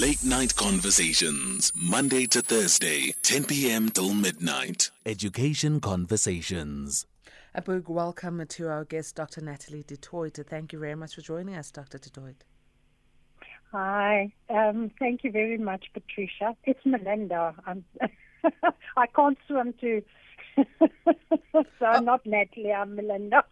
Late Night Conversations, Monday to Thursday, 10 p.m. till midnight. Education Conversations. A big welcome to our guest, Dr. Natalie du Toit. Thank you very much for joining us, Dr. du Toit. Hi. Um, thank you very much, Patricia. It's Melinda. I'm, I can't swim too. so I'm not Natalie, I'm Melinda.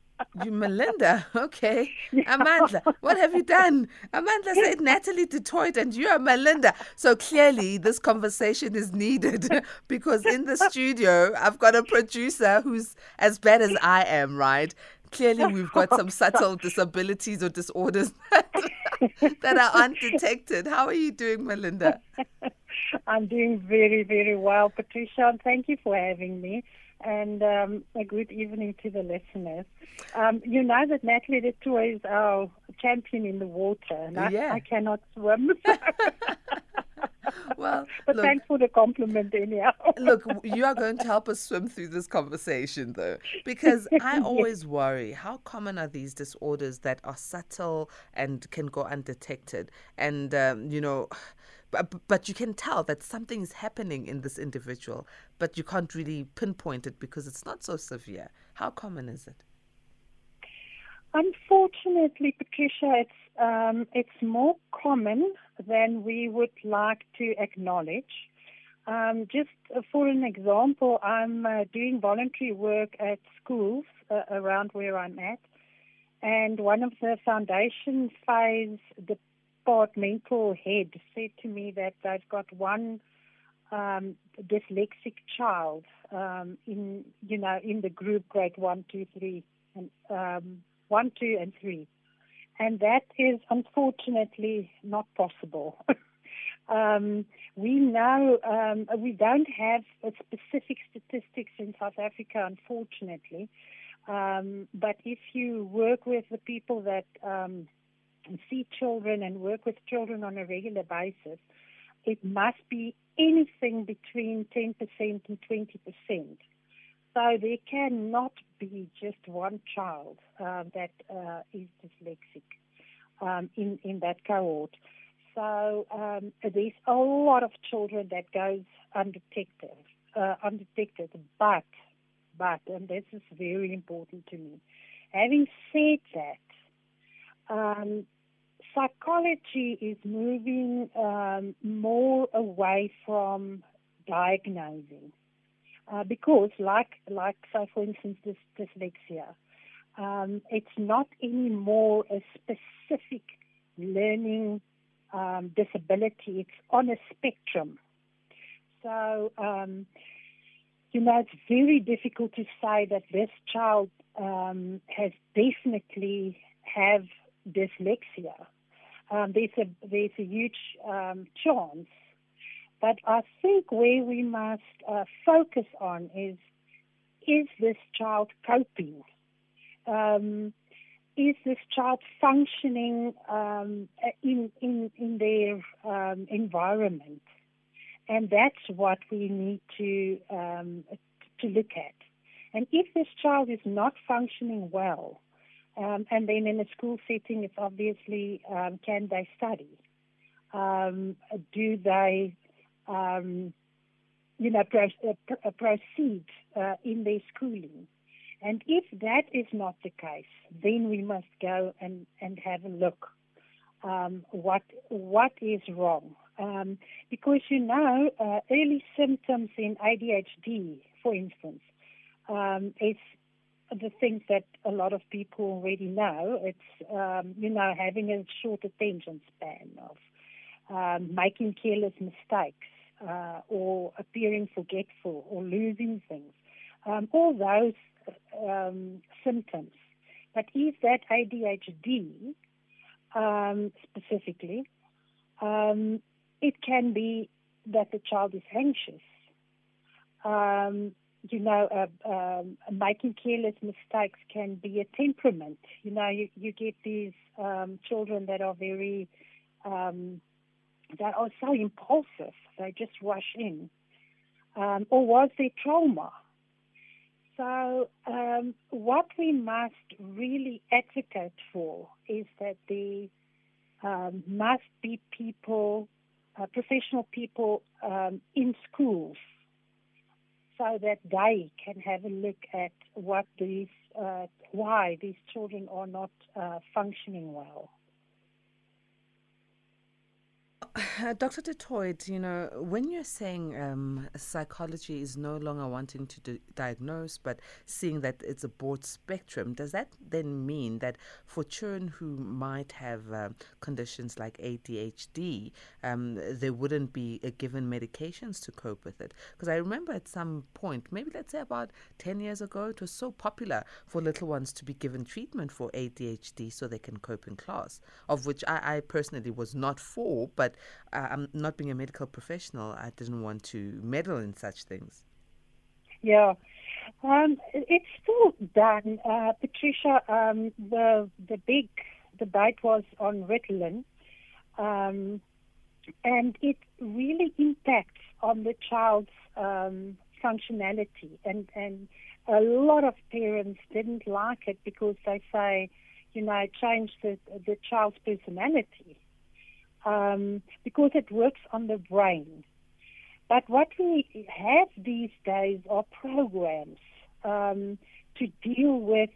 You Melinda, okay. Amanda, what have you done? Amanda said Natalie du Toit and you are Melinda. So clearly this conversation is needed because in the studio I've got a producer who's as bad as I am, right? Clearly we've got some subtle disabilities or disorders that, that are undetected. How are you doing, Melinda? I'm doing very, very well, Patricia, thank you for having me and um, a good evening to the listeners. Um, you know that Natalie du Toit is our champion in the water, and I, Yeah. I cannot swim. Well, but look, thanks for the compliment, anyhow. Look, you are going to help us swim through this conversation, though, because I always worry how common are these disorders that are subtle and can go undetected, and um, you know. But, but you can tell that something is happening in this individual, but you can't really pinpoint it because it's not so severe. How common is it? Unfortunately, Patricia, it's um, it's more common than we would like to acknowledge. Um, just for an example, I'm uh, doing voluntary work at schools uh, around where I'm at, and one of the foundation phase departmental head said to me that they've got one um, dyslexic child um, in you know in the group grade one, two, three, and um, one, two, and three, and that is unfortunately not possible. um, we know um, we don't have specific statistics in South Africa, unfortunately. Um, but if you work with the people that um, see children and work with children on a regular basis, it must be anything between 10% and 20%. So there cannot be just one child uh, that uh, is dyslexic um, in, in that cohort. So um, there's a lot of children that goes undetected, uh, undetected. But, but, and this is very important to me. Having said that, um, psychology is moving um, more away from diagnosing. Uh, because, like, like, so for instance, dyslexia, um, it's not anymore a specific learning um, disability. It's on a spectrum. So, um, you know, it's very difficult to say that this child um, has definitely have dyslexia. Um, there's a there's a huge um, chance, but I think where we must uh, focus on is is this child coping? Um, is this child functioning um, in in in their um, environment? And that's what we need to um, to look at. And if this child is not functioning well, um, and then in a school setting, it's obviously um, can they study? Um, do they, um, you know, pro- uh, uh, proceed uh, in their schooling? And if that is not the case, then we must go and, and have a look. Um, what what is wrong? Um, because you know, uh, early symptoms in ADHD, for instance, is the things that a lot of people already know. It's um, you know having a short attention span of um, making careless mistakes uh, or appearing forgetful or losing things. Um, all those um, symptoms. But is that ADHD um, specifically? Um, it can be that the child is anxious. Um, you know, uh, um, making careless mistakes can be a temperament. You know, you, you get these um, children that are very, um, that are so impulsive. They just rush in. Um, or was there trauma? So, um, what we must really advocate for is that there um, must be people uh, professional people um, in schools so that they can have a look at what these, uh, why these children are not uh, functioning well. Uh, Dr. Du Toit, you know, when you're saying um, psychology is no longer wanting to di- diagnose, but seeing that it's a broad spectrum, does that then mean that for children who might have um, conditions like ADHD, um, there wouldn't be uh, given medications to cope with it? Because I remember at some point, maybe let's say about 10 years ago, it was so popular for little ones to be given treatment for ADHD so they can cope in class, of which I, I personally was not for, but uh, I'm not being a medical professional. I didn't want to meddle in such things. Yeah, um, it's still done, uh, Patricia. Um, the the big debate was on Ritalin, um, and it really impacts on the child's um, functionality. And and a lot of parents didn't like it because they say, you know, it changed the the child's personality um, because it works on the brain. But what we have these days are programs um, to deal with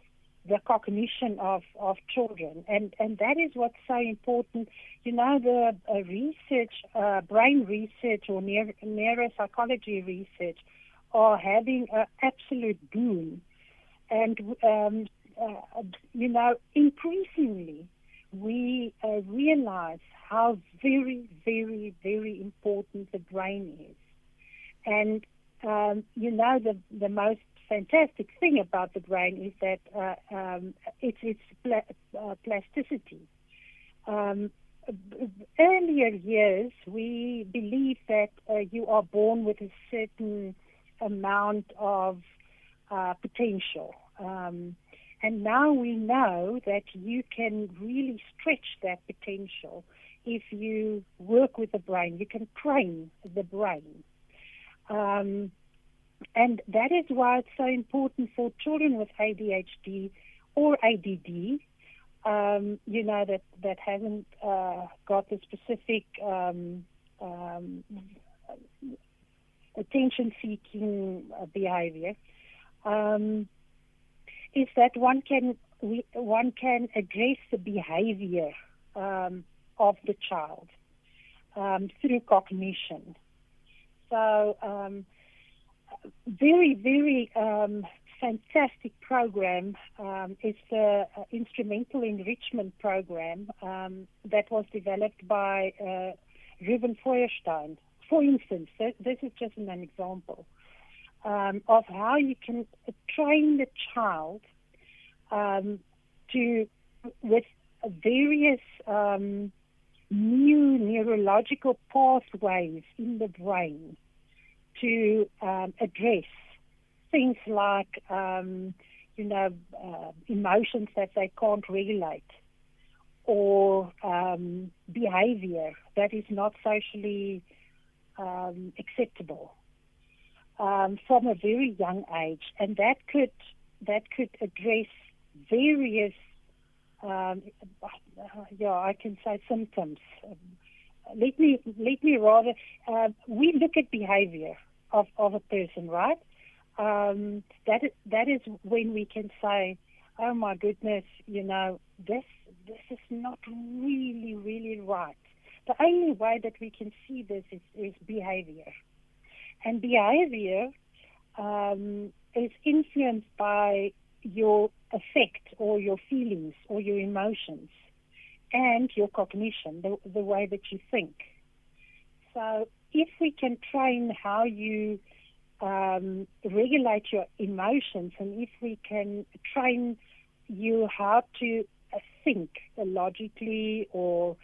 the cognition of, of children. And, and that is what's so important. You know, the uh, research, uh, brain research or neuro- neuropsychology research are having an absolute boom. And, um, uh, you know, increasingly we uh, realize how very, very, very important the brain is. And, um, you know, the, the most fantastic thing about the brain is that uh, um, it's its pla- uh, plasticity. Um, earlier years, we believed that uh, you are born with a certain amount of uh, potential. Um, and now we know that you can really stretch that potential if you work with the brain. You can train the brain. Um, and that is why it's so important for children with ADHD or ADD, um, you know, that, that haven't uh, got the specific um, um, attention seeking uh, behavior, um, is that one can, we, one can address the behavior um, of the child um, through cognition. So, um, very, very um, fantastic program um, is the uh, instrumental enrichment program um, that was developed by uh, Reuven Feuerstein. For instance, this is just an example um, of how you can train the child to with various um, new neurological pathways in the brain to um, address things like, um, you know, uh, emotions that they can't regulate or um, behavior that is not socially um, acceptable um, from a very young age, and that could that could address various um, yeah, I can say symptoms. Let me let me rather. Uh, we look at behavior of of a person, right? Um, that is, that is when we can say, "Oh my goodness, you know, this this is not really really right." The only way that we can see this is, is behavior, and behavior um, is influenced by your affect or your feelings or your emotions and your cognition, the, the way that you think. So if we can train how you um, regulate your emotions and if we can train you how to uh, think logically or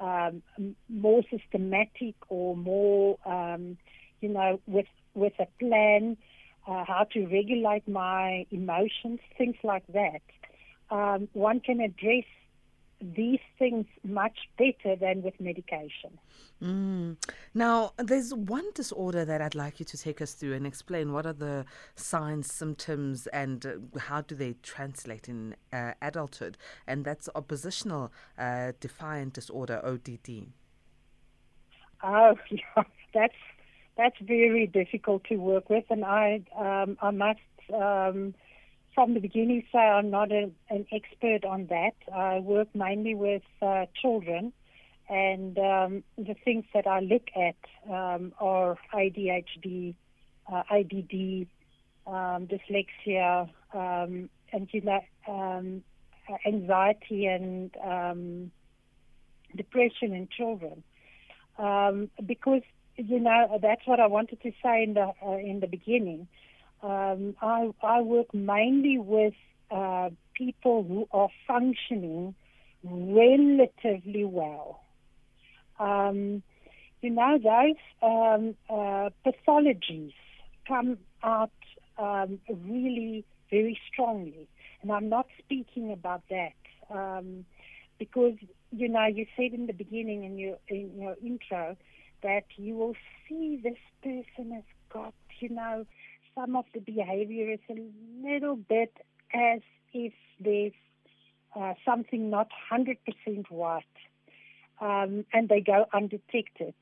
um, more systematic or more, um, you know, with with a plan, uh, how to regulate my emotions, things like that. Um, one can address these things much better than with medication. Mm. Now, there's one disorder that I'd like you to take us through and explain what are the signs, symptoms, and uh, how do they translate in uh, adulthood, and that's oppositional uh, defiant disorder, ODD. Oh, yeah, that's that's very difficult to work with, and I um, I must um, from the beginning say I'm not a, an expert on that. I work mainly with uh, children, and um, the things that I look at um, are ADHD, uh, ADD, um, dyslexia, and you know, anxiety and um, depression in children. Um, because you know that's what I wanted to say in the uh, in the beginning. Um, I I work mainly with uh, people who are functioning relatively well. Um, you know those um, uh, pathologies come out um, really very strongly, and I'm not speaking about that um, because you know you said in the beginning in your in your intro that you will see this person has got you know some of the behavior is a little bit as if there's uh, something not 100% right, um, and they go undetected.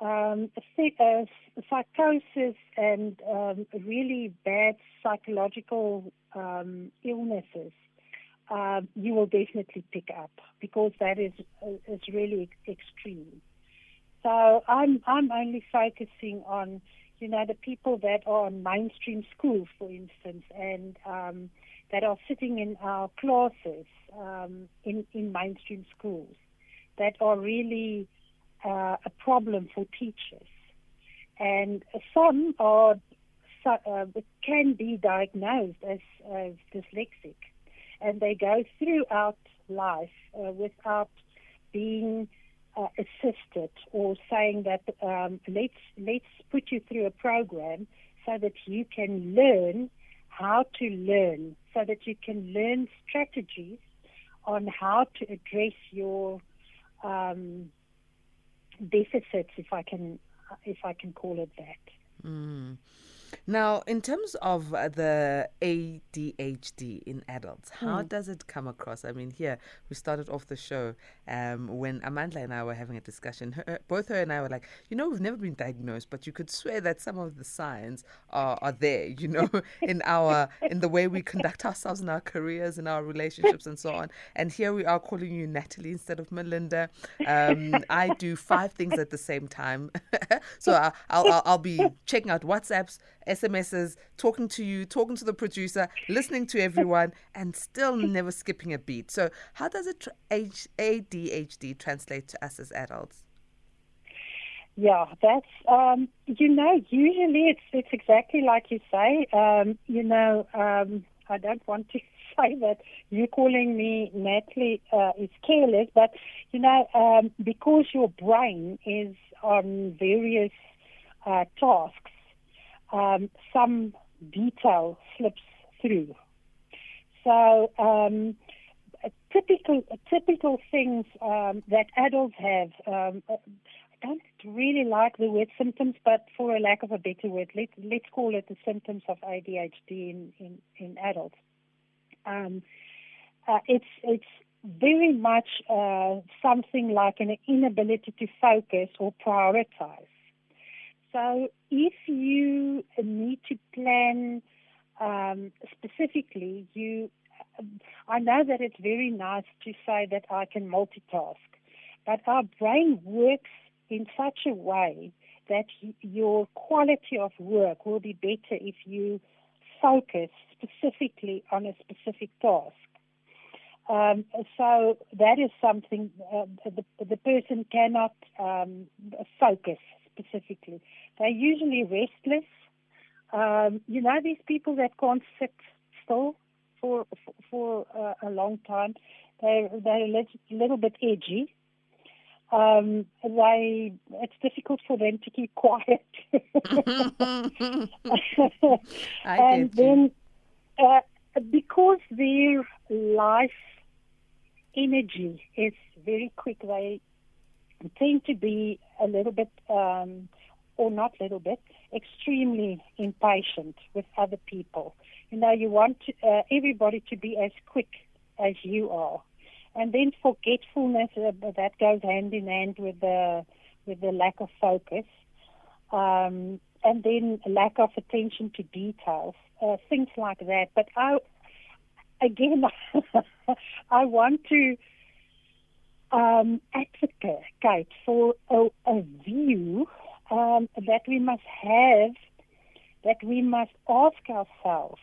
Um, uh, psychosis and um, really bad psychological um, illnesses, uh, you will definitely pick up because that is uh, is really extreme. So I'm I'm only focusing on you know, the people that are in mainstream schools, for instance, and um, that are sitting in our classes um, in, in mainstream schools that are really uh, a problem for teachers. And some are uh, can be diagnosed as, as dyslexic, and they go throughout life uh, without being uh, assisted or saying that um, let's let's put you through a program so that you can learn how to learn, so that you can learn strategies on how to address your um, deficits, if I can if I can call it that. Mm. Now, in terms of uh, the ADHD in adults, how mm. does it come across? I mean, here we started off the show um, when Amanda and I were having a discussion. Her, both her and I were like, you know, we've never been diagnosed, but you could swear that some of the signs are, are there, you know, in our in the way we conduct ourselves in our careers in our relationships and so on. And here we are calling you Natalie instead of Melinda. Um, I do five things at the same time, so I, I'll, I'll I'll be checking out WhatsApps SMSs, talking to you, talking to the producer, listening to everyone, and still never skipping a beat. So, how does it tra- ADHD translate to us as adults? Yeah, that's um, you know usually it's it's exactly like you say. Um, you know, um, I don't want to say that you calling me Natalie uh, is careless, but you know um, because your brain is on various uh, tasks um, some detail slips through. So um, typical typical things um, that adults have. Um, I don't really like the word symptoms, but for a lack of a better word, let, let's call it the symptoms of ADHD in in, in adults. Um, uh, it's it's very much uh, something like an inability to focus or prioritize. So if you need to plan um, specifically, you, I know that it's very nice to say that I can multitask, but our brain works in such a way that your quality of work will be better if you focus specifically on a specific task. Um, so that is something uh, the, the person cannot um, focus specifically. They're usually restless. Um, you know, these people that can't sit still for for, uh, a long time, they're they're a little, little bit edgy. Um, they it's difficult for them to keep quiet. and then uh, because their life energy is very quick, they tend to be a little bit, um, or not little bit, extremely impatient with other people. You know, you want to, uh, everybody to be as quick as you are. And then forgetfulness, uh, that goes hand in hand with the, with the lack of focus, um, and then lack of attention to details, uh, things like that. But I, again, I want to um, advocate for a, a view um, that we must have, that we must ask ourselves.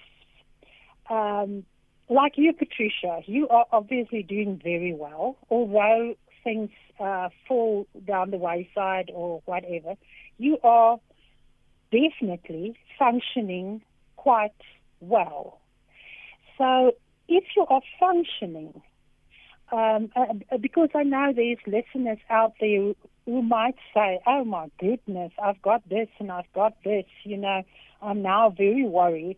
Um, like you, Patricia, you are obviously doing very well, although things uh, fall down the wayside or whatever. You are definitely functioning quite well. So if you are functioning, um, uh, because I know there's listeners out there who might say, oh my goodness, I've got this and I've got this, you know, I'm now very worried.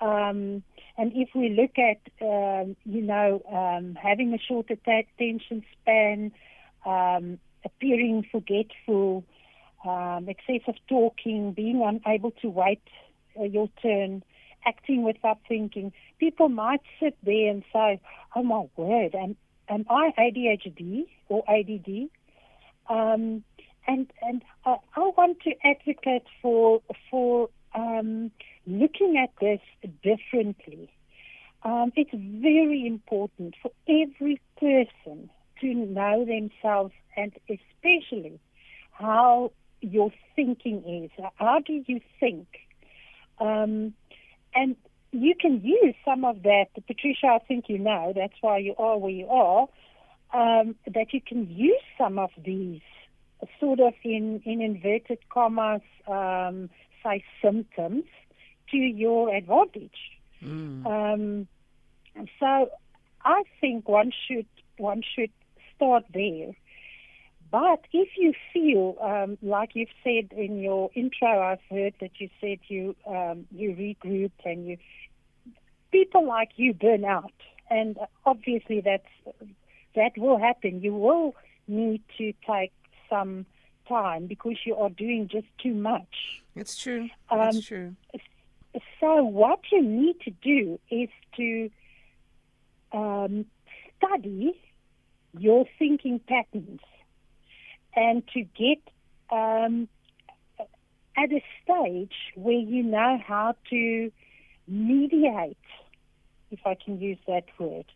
Um, and if we look at, um, you know, um, having a short attention span, um, appearing forgetful, um, excessive talking, being unable to wait uh, your turn, acting without thinking, people might sit there and say, "Oh my word, am I ADHD or ADD?" Um, and and uh, I want to advocate for for um, looking at this differently. Um, it's very important for every person to know themselves and especially how your thinking is. How do you think? Um, and you can use some of that. Patricia, I think you know, that's why you are where you are, um, that you can use some of these sort of in, in inverted commas, um, say symptoms to your advantage. Mm. Um, so I think one should one should start there. But if you feel um, like you've said in your intro, I've heard that you said you um, you regrouped and you people like you burn out, and obviously that's that will happen. You will need to take some time because you are doing just too much. It's true. It's um, true. So what you need to do is to um, study your thinking patterns and to get um, at a stage where you know how to mediate, if I can use that word,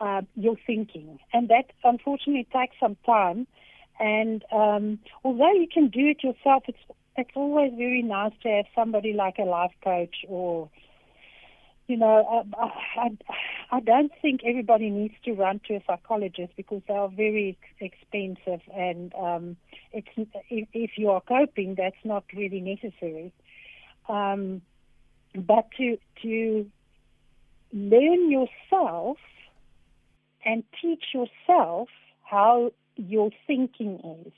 uh, your thinking. And that unfortunately takes some time. And um, although you can do it yourself, it's it's always very nice to have somebody like a life coach or you know, I, I, I don't think everybody needs to run to a psychologist because they are very expensive, and um, it's if, if you are coping, that's not really necessary. Um, but to to learn yourself and teach yourself how your thinking is.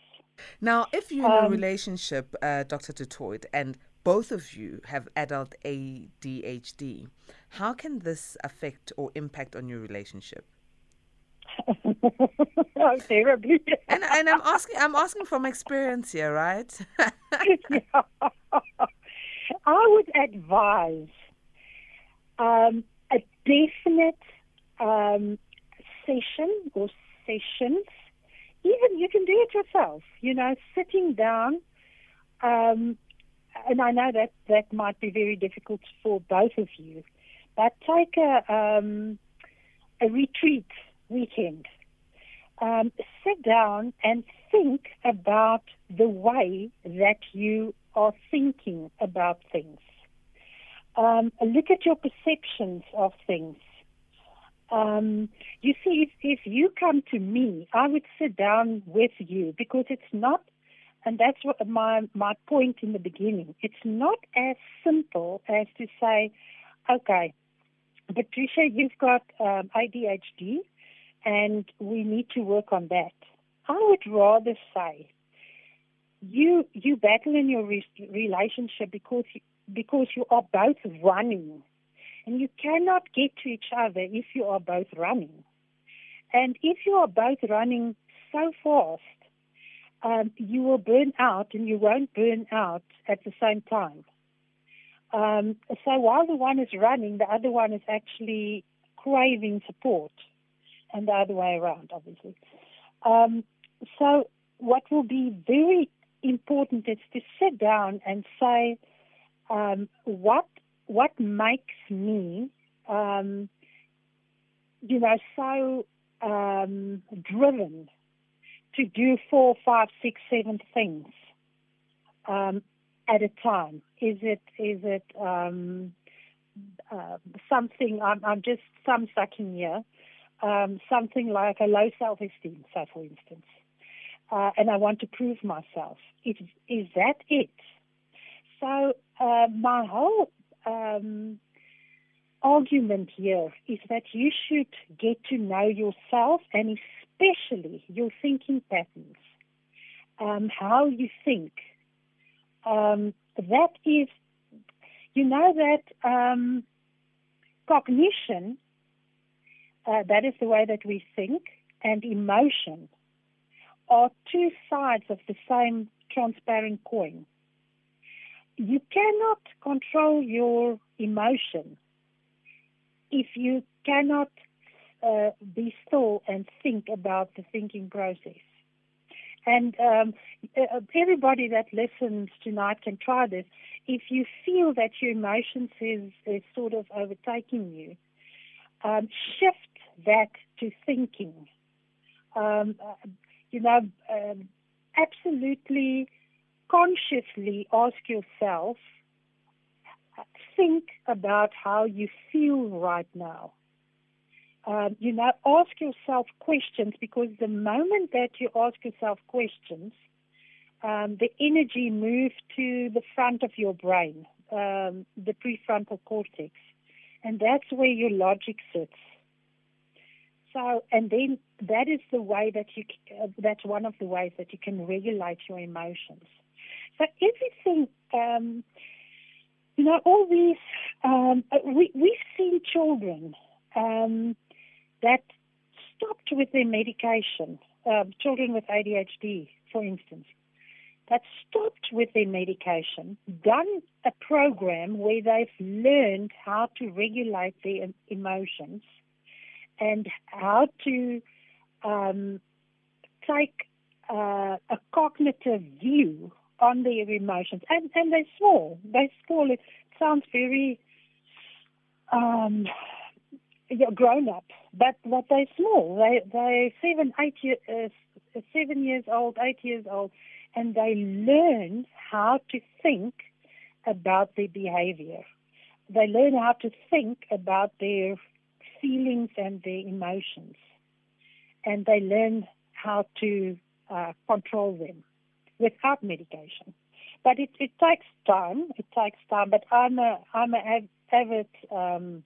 Now, if you're in um, a relationship, uh, Dr. du Toit, and both of you have adult ADHD. How can this affect or impact on your relationship? oh, terribly. and, and I'm asking, I'm asking from experience here, right? yeah. I would advise um, a definite um, session or sessions. Even you can do it yourself. You know, sitting down. Um, and I know that that might be very difficult for both of you, but take a um, a retreat weekend. Um, sit down and think about the way that you are thinking about things. Um, look at your perceptions of things. Um, you see, if, if you come to me, I would sit down with you because it's not and that's what my my point in the beginning. It's not as simple as to say, okay, Patricia, you've got um, ADHD, and we need to work on that. I would rather say, you you battle in your re- relationship because you, because you are both running, and you cannot get to each other if you are both running. And if you are both running so fast um, you will burn out and you won't burn out at the same time. Um, so while the one is running, the other one is actually craving support, and the other way around, obviously. Um, so what will be very important is to sit down and say, um, what what makes me, um, you know, so um, driven to do four, five, six, seven things um, at a time? Is it is it um, uh, something? I'm, I'm just some sucking here. Um, something like a low self-esteem, say for instance, uh, and I want to prove myself. Is is that it? So uh, my whole um, argument here is that you should get to know yourself and especially your thinking patterns, um, how you think. Um, that is, you know that um, cognition, uh, that is the way that we think, and emotion are two sides of the same transparent coin you cannot control your emotion if you cannot uh, be still and think about the thinking process. And um, uh, everybody that listens tonight can try this. If you feel that your emotions is, is sort of overtaking you, um, shift that to thinking. Um, uh, you know, um, absolutely consciously ask yourself, think about how you feel right now. Um, you know, ask yourself questions because the moment that you ask yourself questions, um, the energy moves to the front of your brain, um, the prefrontal cortex, and that's where your logic sits. So, and then that is the way that you, uh, that's one of the ways that you can regulate your emotions. So everything, um, you know, all these, um, uh, we, we've seen children um, that stopped with their medication, uh, children with ADHD, for instance, that stopped with their medication, done a program where they've learned how to regulate their emotions and how to um, take uh, a cognitive view on their emotions. And, and they're small. They're small. It sounds very um, grown up, but, but they're small. They, they're seven, eight year, uh, seven years old, eight years old, and they learn how to think about their behavior. They learn how to think about their feelings and their emotions. And they learn how to uh, control them without medication. But it, it takes time. It takes time. But I'm a I'm an avid um,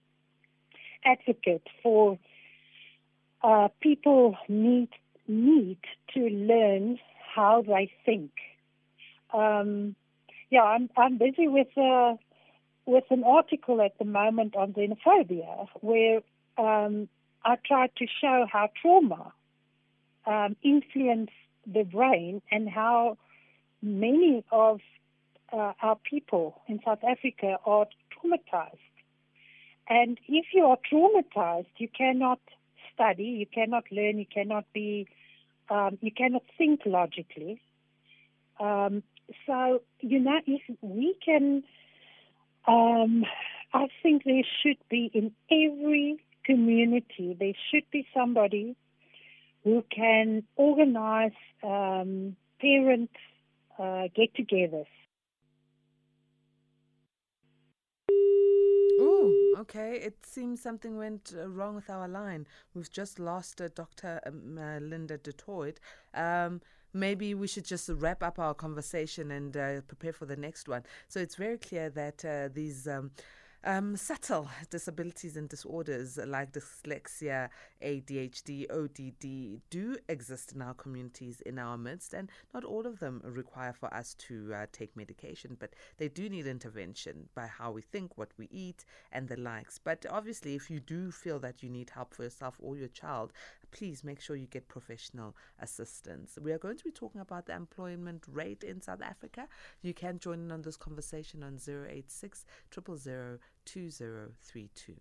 advocate for uh, people need need to learn how they think. Um, yeah, I'm I'm busy with uh, with an article at the moment on xenophobia where um, I try to show how trauma um, influence the brain and how many of uh, our people in South Africa are traumatized. And if you are traumatized, you cannot study, you cannot learn, you cannot be, um, you cannot think logically. Um, so, you know, if we can, um, I think there should be in every community, there should be somebody who can organize um, parent uh, get-togethers. Okay. It seems something went uh, wrong with our line. We've just lost uh, Dr. Um, uh, Linda du Um, maybe we should just wrap up our conversation and uh, prepare for the next one. So it's very clear that uh, these. Um, um, subtle disabilities and disorders like dyslexia, ADHD, ODD do exist in our communities, in our midst, and not all of them require for us to uh, take medication, but they do need intervention by how we think, what we eat, and the likes. But obviously, if you do feel that you need help for yourself or your child, please make sure you get professional assistance. We are going to be talking about the employment rate in South Africa. You can join in on this conversation on 086 000 2032.